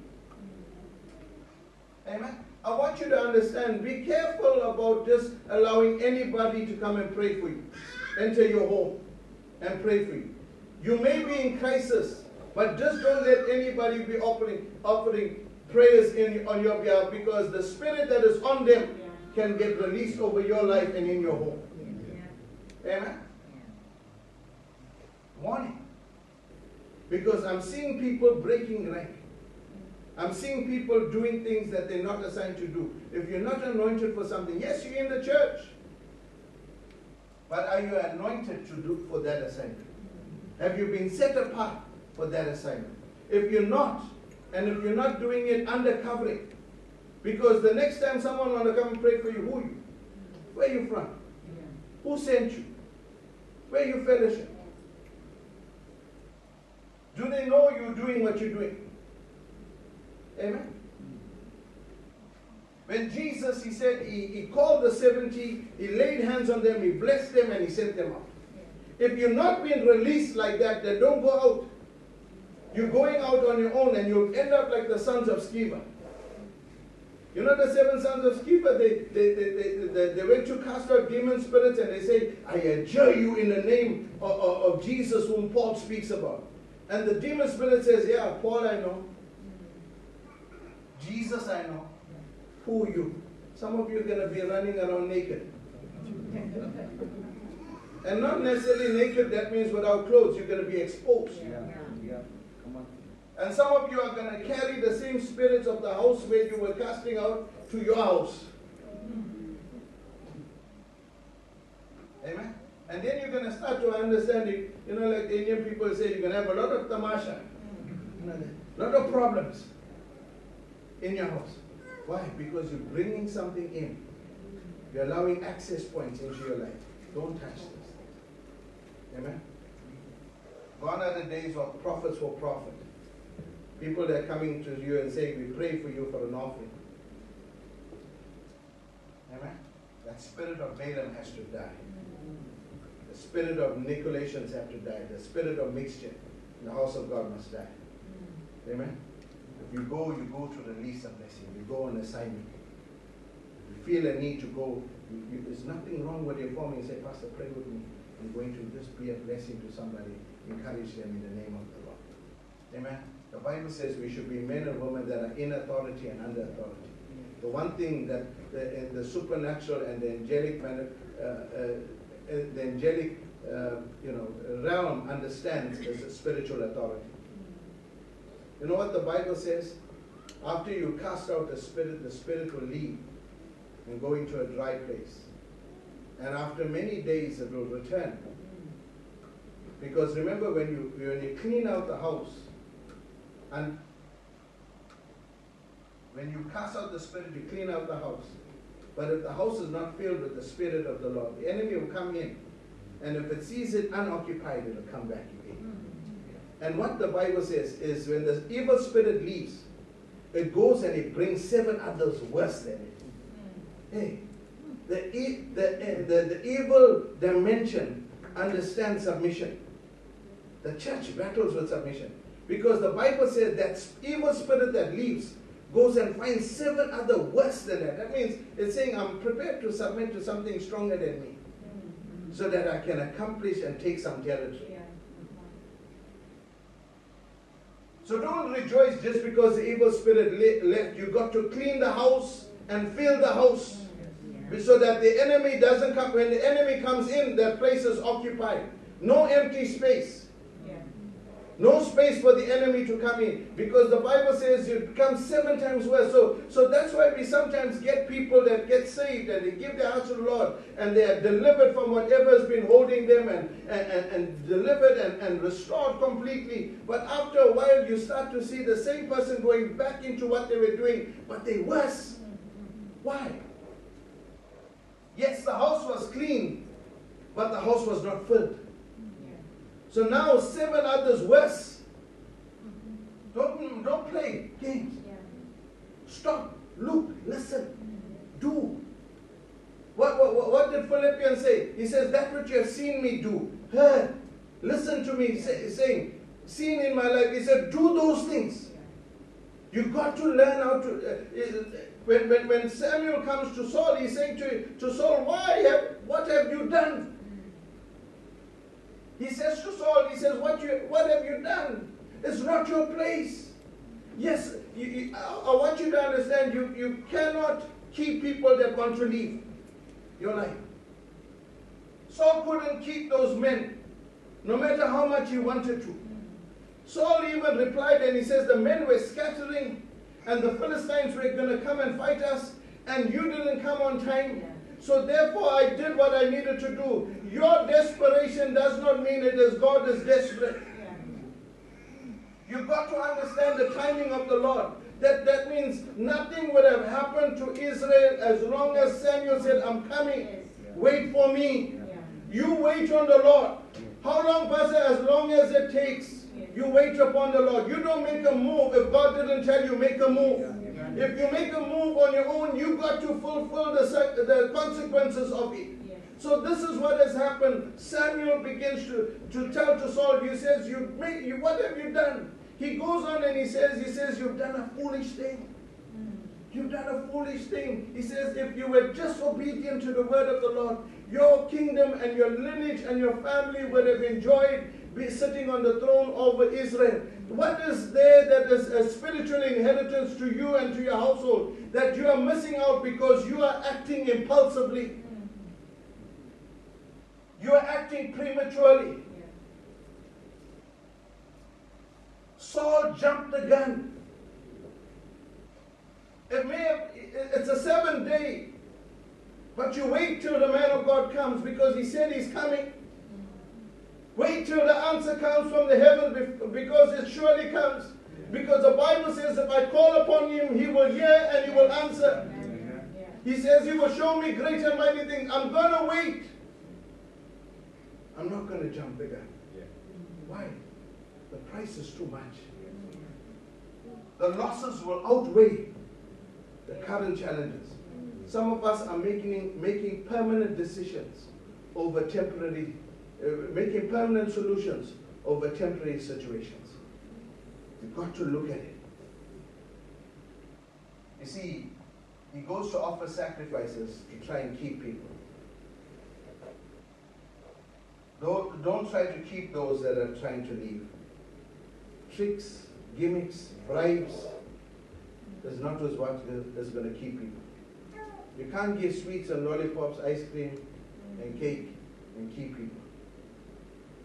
Amen. I want you to understand, be careful about just allowing anybody to come and pray for you. Enter your home and pray for you. You may be in crisis, but just don't let anybody be offering, offering prayers in, on your behalf because the spirit that is on them can get released over your life and in your home. Amen? Warning. Because I'm seeing people breaking rank. I'm seeing people doing things that they're not assigned to do. If you're not anointed for something, yes, you're in the church. But are you anointed to do for that assignment? Have you been set apart for that assignment? If you're not, and if you're not doing it under covering, because the next time someone want to come and pray for you, who are you? Where are you from? Who sent you? Where you fellowship? Do they know you're doing what you're doing? Amen. When Jesus, he said, he, he called the 70, he laid hands on them, he blessed them, and he sent them out. If you're not being released like that, then don't go out. You're going out on your own and you'll end up like the sons of Sceva. You know the seven sons of Sceva? They, they, they, they, they, went to cast out demon spirits and they say, I adjure you in the name of, of, of Jesus whom Paul speaks about. And the demon spirit says, Yeah, Paul I know. Jesus I know. Who are you? Some of you are going to be running around naked. And not necessarily naked, that means without clothes. You're going to be exposed. Yeah. Yeah. Come on. And some of you are going to carry the same spirits of the house where you were casting out to your house. Amen. And then you're going to start to understand it. You know, like the Indian people say, you're going to have a lot of tamasha, a lot of problems in your house. Why? Because you're bringing something in. You're allowing access points into your life. Don't touch them. Amen. Gone are the days of prophets for profit. People that are coming to you and saying, We pray for you for an offering. Amen. That spirit of Balaam has to die. The spirit of Nicolaitans have to die. The spirit of mixture in the house of God must die. Amen. If you go, you go to release a blessing. You go on assignment. If you feel a need to go, you, you, there's nothing wrong with your forming and say, Pastor, pray with me. I'm going to just be a blessing to somebody, encourage them in the name of the Lord. Amen. The Bible says we should be men and women that are in authority and under authority. The one thing that the, the supernatural and the angelic, uh, uh, the angelic, uh, you know, realm understands is spiritual authority. You know what the Bible says? After you cast out the spirit, the spirit will leave and go into a dry place and after many days it will return. Because remember, when you when you clean out the house, and when you cast out the spirit, you clean out the house. But if the house is not filled with the spirit of the Lord, the enemy will come in, and if it sees it unoccupied, it'll come back again. Hmm. And what the Bible says is, when the evil spirit leaves, it goes and it brings seven others worse than it. Hey, the, e- the, eh, the, the evil dimension understands submission. The church battles with submission. Because the Bible says that evil spirit that leaves goes and finds seven other worse than that. That means it's saying, I'm prepared to submit to something stronger than me so that I can accomplish and take some territory. So don't rejoice just because the evil spirit le- left. You got to clean the house and fill the house so that the enemy doesn't come. When the enemy comes in, that place is occupied. No empty space. No space for the enemy to come in because the Bible says it becomes seven times worse. So, so that's why we sometimes get people that get saved and they give their hearts to the Lord and they are delivered from whatever has been holding them and, and, and, and delivered and, and restored completely. But after a while, you start to see the same person going back into what they were doing, but they worse. Why? Yes, the house was clean, but the house was not filled. So now seven others worse. Don't, don't play games. Stop, look, listen, do. What, what, what did Philippians say? He says, That which you have seen me do, heard, listen to me, say, saying, seen in my life. He said, Do those things. You've got to learn how to. Uh, when, when, when Samuel comes to Saul, he's saying to, to Saul, Why have, what have you done? He says to Saul, he says, what, you, what have you done? It's not your place. Yes, you, you, I, I want you to understand you, you cannot keep people that want to leave your life. Saul couldn't keep those men, no matter how much he wanted to. Saul even replied and he says, The men were scattering, and the Philistines were going to come and fight us, and you didn't come on time. So therefore, I did what I needed to do. Your desperation does not mean it is God is desperate. You've got to understand the timing of the Lord. That, that means nothing would have happened to Israel as long as Samuel said, I'm coming. Wait for me. You wait on the Lord. How long, Pastor? As long as it takes. You wait upon the Lord. You don't make a move if God didn't tell you make a move. If you make a move on your own, you've got to fulfill the, the consequences of it. So this is what has happened. Samuel begins to, to tell to Saul, he says, you you, what have you done? He goes on and he says, he says, you've done a foolish thing. Mm. You've done a foolish thing. He says, if you were just obedient to the word of the Lord, your kingdom and your lineage and your family would have enjoyed be sitting on the throne over Israel. What is there that is a spiritual inheritance to you and to your household that you are missing out because you are acting impulsively? You are acting prematurely. Saul jumped the gun. It may have, it's a seven day, but you wait till the man of God comes because he said he's coming. Wait till the answer comes from the heaven because it surely comes. Because the Bible says if I call upon him, he will hear and he will answer. He says he will show me great and mighty things. I'm going to wait. I'm not going to jump the gun. Why? The price is too much. The losses will outweigh the current challenges. Some of us are making, making permanent decisions over temporary, Uh, making permanent solutions over temporary situations. You've got to look at it. You see, he goes to offer sacrifices to try and keep people. Don't, don't try to keep those that are trying to leave. Tricks, gimmicks, bribes is not what is going to keep people. You can't give sweets and lollipops, ice cream and cake and keep people.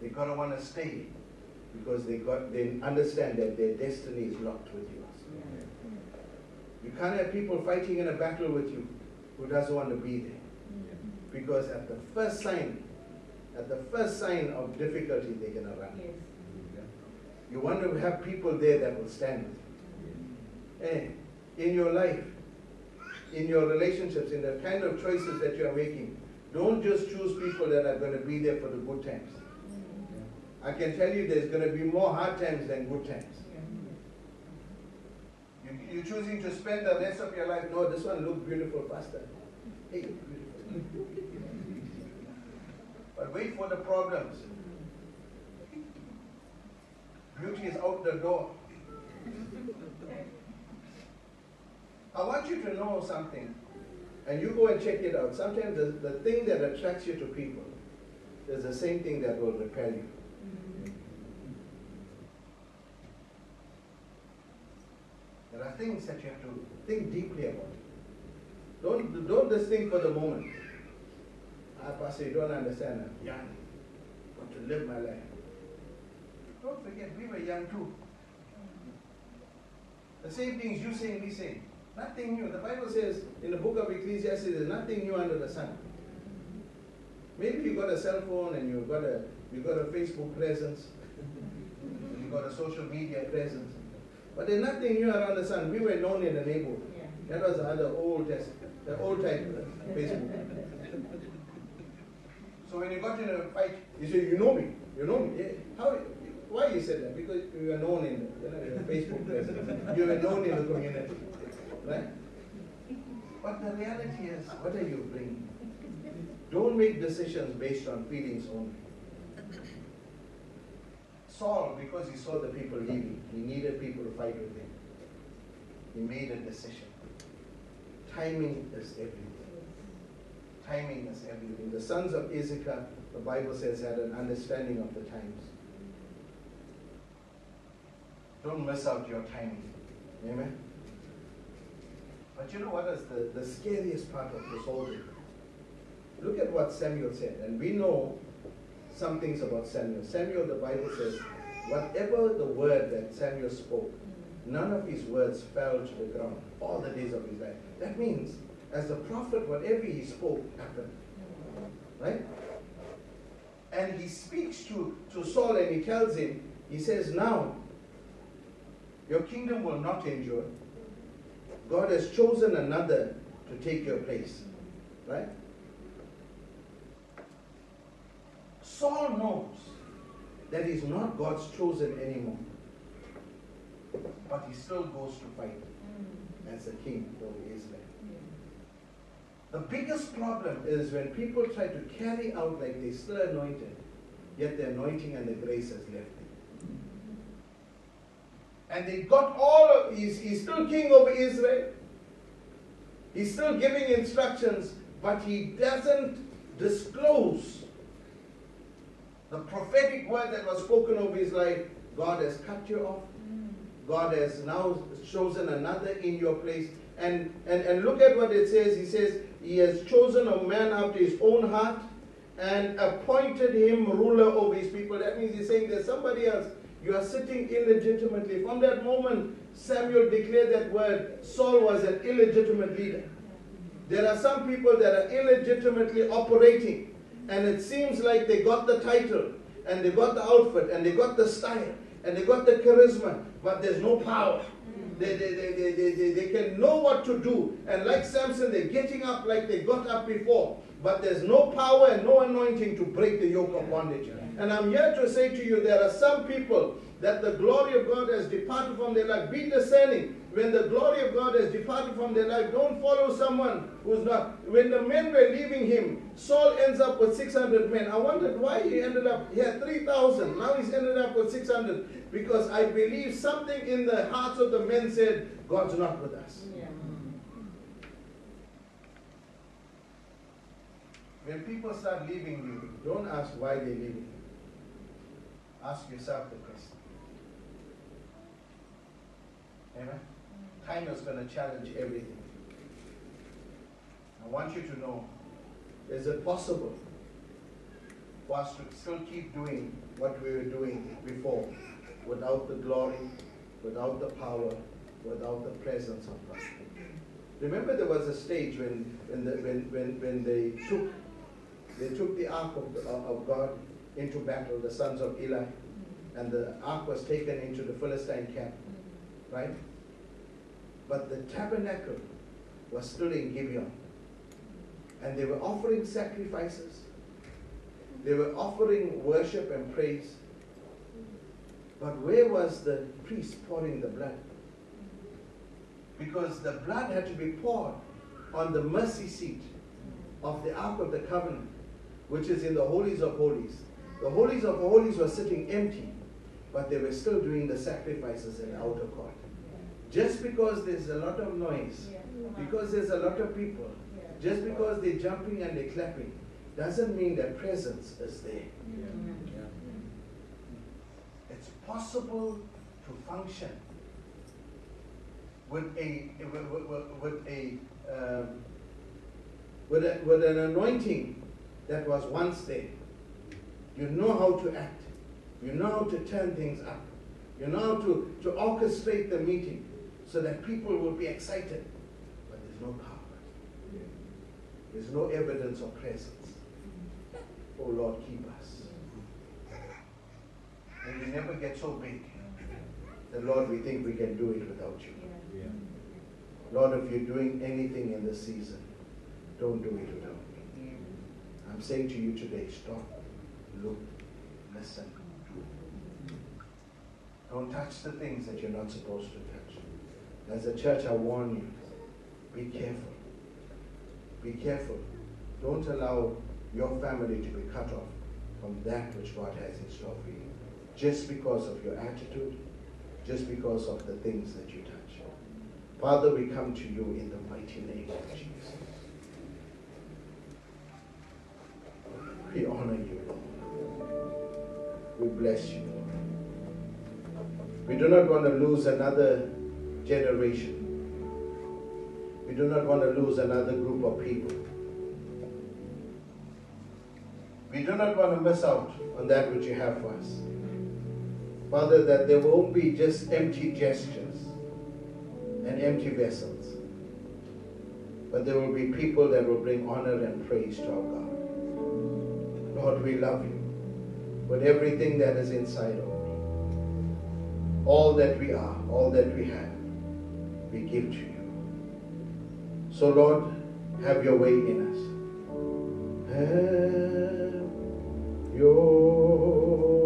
They gotta want to stay because they got they understand that their destiny is locked with you. You can't have people fighting in a battle with you who doesn't want to be there. Because at the first sign at the first sign of difficulty, they're going to run. Yes. You want to have people there that will stand with you. Eh, in your life, in your relationships, in the kind of choices that you are making, don't just choose people that are going to be there for the good times. I can tell you there's going to be more hard times than good times. You, you're choosing to spend the rest of your life, no, this one looks beautiful, Pastor. Hey, beautiful. but wait for the problems. Beauty is out the door. I want you to know something, and you go and check it out. Sometimes the, the thing that attracts you to people is the same thing that will repel you. There are things that you have to think deeply about. Don't, don't just think for the moment. I Pastor, you don't understand. I'm young. I want to live my life. Don't forget, we were young too. The same things you saying, we saying. Nothing new. The Bible says in the book of Ecclesiastes, there's nothing new under the sun. Maybe you got a cell phone and you got a you got a Facebook presence, you got a social media presence, but there's nothing new around the sun. We were known in the neighborhood. Yeah. That was the other old test, the old type of Facebook. So when you got in a fight, you say, "You know me, you know me." Yeah. How? Why you said that? Because you were known in you know, Facebook presence. You were known in the community, right? But the reality is, what are you bringing? Don't make decisions based on feelings only. Saul, because he saw the people leaving, he needed people to fight with him. He made a decision. Timing is everything. Timing is everything. The sons of Issachar, the Bible says, had an understanding of the times. Don't miss out your timing. Amen. But you know what is the, the scariest part of this whole thing? Look at what Samuel said, and we know some things about Samuel. Samuel, the Bible says, whatever the word that Samuel spoke, none of his words fell to the ground all the days of his life. That means, as a prophet, whatever he spoke happened. Right? And he speaks to, to Saul and he tells him, he says, Now, your kingdom will not endure. God has chosen another to take your place. Right? Saul knows that he's not God's chosen anymore. But he still goes to fight mm. as a king over Israel. The biggest problem is when people try to carry out like they're still anointed, yet the anointing and the grace has left them. And they got all of, he's, he's still king over Israel. He's still giving instructions, but he doesn't disclose the prophetic word that was spoken over his life. God has cut you off. God has now chosen another in your place. And, and, and look at what it says. He says, He has chosen a man after his own heart and appointed him ruler over his people. That means he's saying there's somebody else. You are sitting illegitimately. From that moment, Samuel declared that word. Saul was an illegitimate leader. There are some people that are illegitimately operating, and it seems like they got the title, and they got the outfit, and they got the style, and they got the charisma, but there's no power. They, they, they, they, they, they, can know what to do. And like Samson, they're getting up like they got up before. But there's no power and no anointing to break the yoke of bondage. And I'm here to say to you, there are some people that the glory of God has departed from their life. Be discerning. When the glory of God has departed from their life, don't follow someone who's not. When the men were leaving him, Saul ends up with 600 men. I wondered why he ended up, he had 3,000. Now he's ended up with 600. Because I believe something in the hearts of the men said, God's not with us. Yeah. When people start leaving you, don't ask why they're leaving you. Ask yourself the question. Amen? Time is going to challenge everything. I want you to know is it possible for us to still keep doing what we were doing before without the glory, without the power, without the presence of God? Remember, there was a stage when, when, the, when, when, when they took They took the ark of, the, of God into battle, the sons of Eli, and the ark was taken into the Philistine camp, right? But the tabernacle was still in Gibeon. And they were offering sacrifices. They were offering worship and praise. But where was the priest pouring the blood? Because the blood had to be poured on the mercy seat of the Ark of the Covenant, which is in the Holies of Holies. The Holies of Holies were sitting empty, but they were still doing the sacrifices in the outer court. Just because there's a lot of noise, because there's a lot of people, just because they're jumping and they're clapping, doesn't mean their presence is there. It's possible to function with a with, with, with a um, with, a, with an anointing that was once there. You know how to act. You know how to turn things up. You know how to, to orchestrate the meeting so that people will be excited. But there's no power. There's no evidence of presence. Oh Lord, keep us. And we never get so big. The Lord, we think we can do it without you. Lord, if you're doing anything in this season, don't do it without me. I'm saying to you today, stop, look, listen. Don't touch the things that you're not supposed to touch. As a church, I warn you, be careful. Be careful. Don't allow your family to be cut off from that which God has in store for you. Just because of your attitude, just because of the things that you touch. Father, we come to you in the mighty name of Jesus. We honor you, Lord. We bless you. We do not want to lose another generation. We do not want to lose another group of people. We do not want to miss out on that which you have for us. Father, that there won't be just empty gestures and empty vessels, but there will be people that will bring honor and praise to our God. Lord, we love you with everything that is inside of me. All that we are, all that we have, we give to you. So, Lord, have your way in us. Have your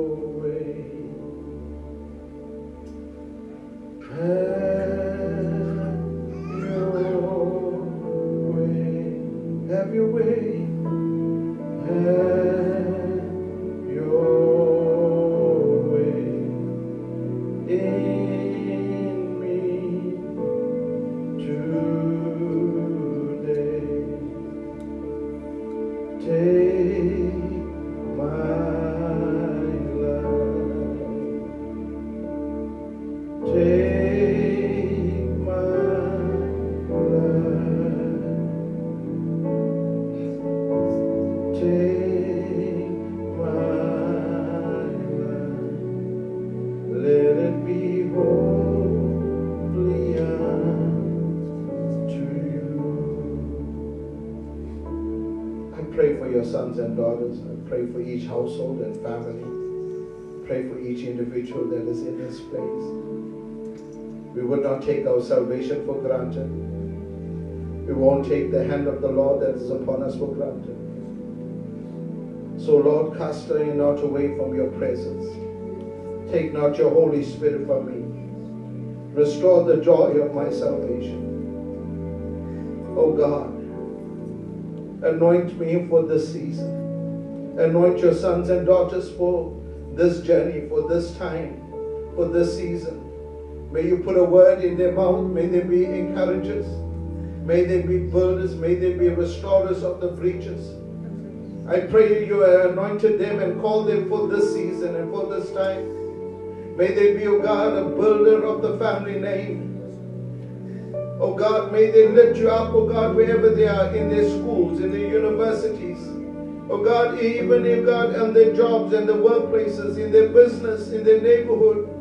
each household and family. Pray for each individual that is in this place. We would not take our salvation for granted. We won't take the hand of the Lord that is upon us for granted. So, Lord, cast me not away from your presence. Take not your Holy Spirit from me. Restore the joy of my salvation. Oh God, anoint me for this season. Anoint your sons and daughters for this journey, for this time, for this season. May you put a word in their mouth. May they be encouragers. May they be builders. May they be restorers of the breaches. I pray you anointed them and called them for this season and for this time. May they be, O God, a builder of the family name. Oh God, may they lift you up, oh God, wherever they are, in their schools, in their universities. Oh God, even if God, on their jobs and their workplaces, in their business, in their neighborhood.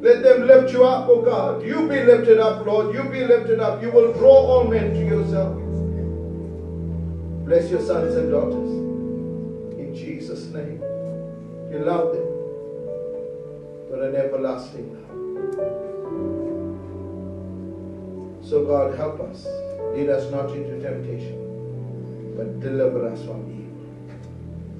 Let them lift you up, oh God. You be lifted up, Lord. You be lifted up. You will draw all men to yourself. Bless your sons and daughters. In Jesus' name. You love them with an everlasting love. So, God, help us. Lead us not into temptation, but deliver us from evil.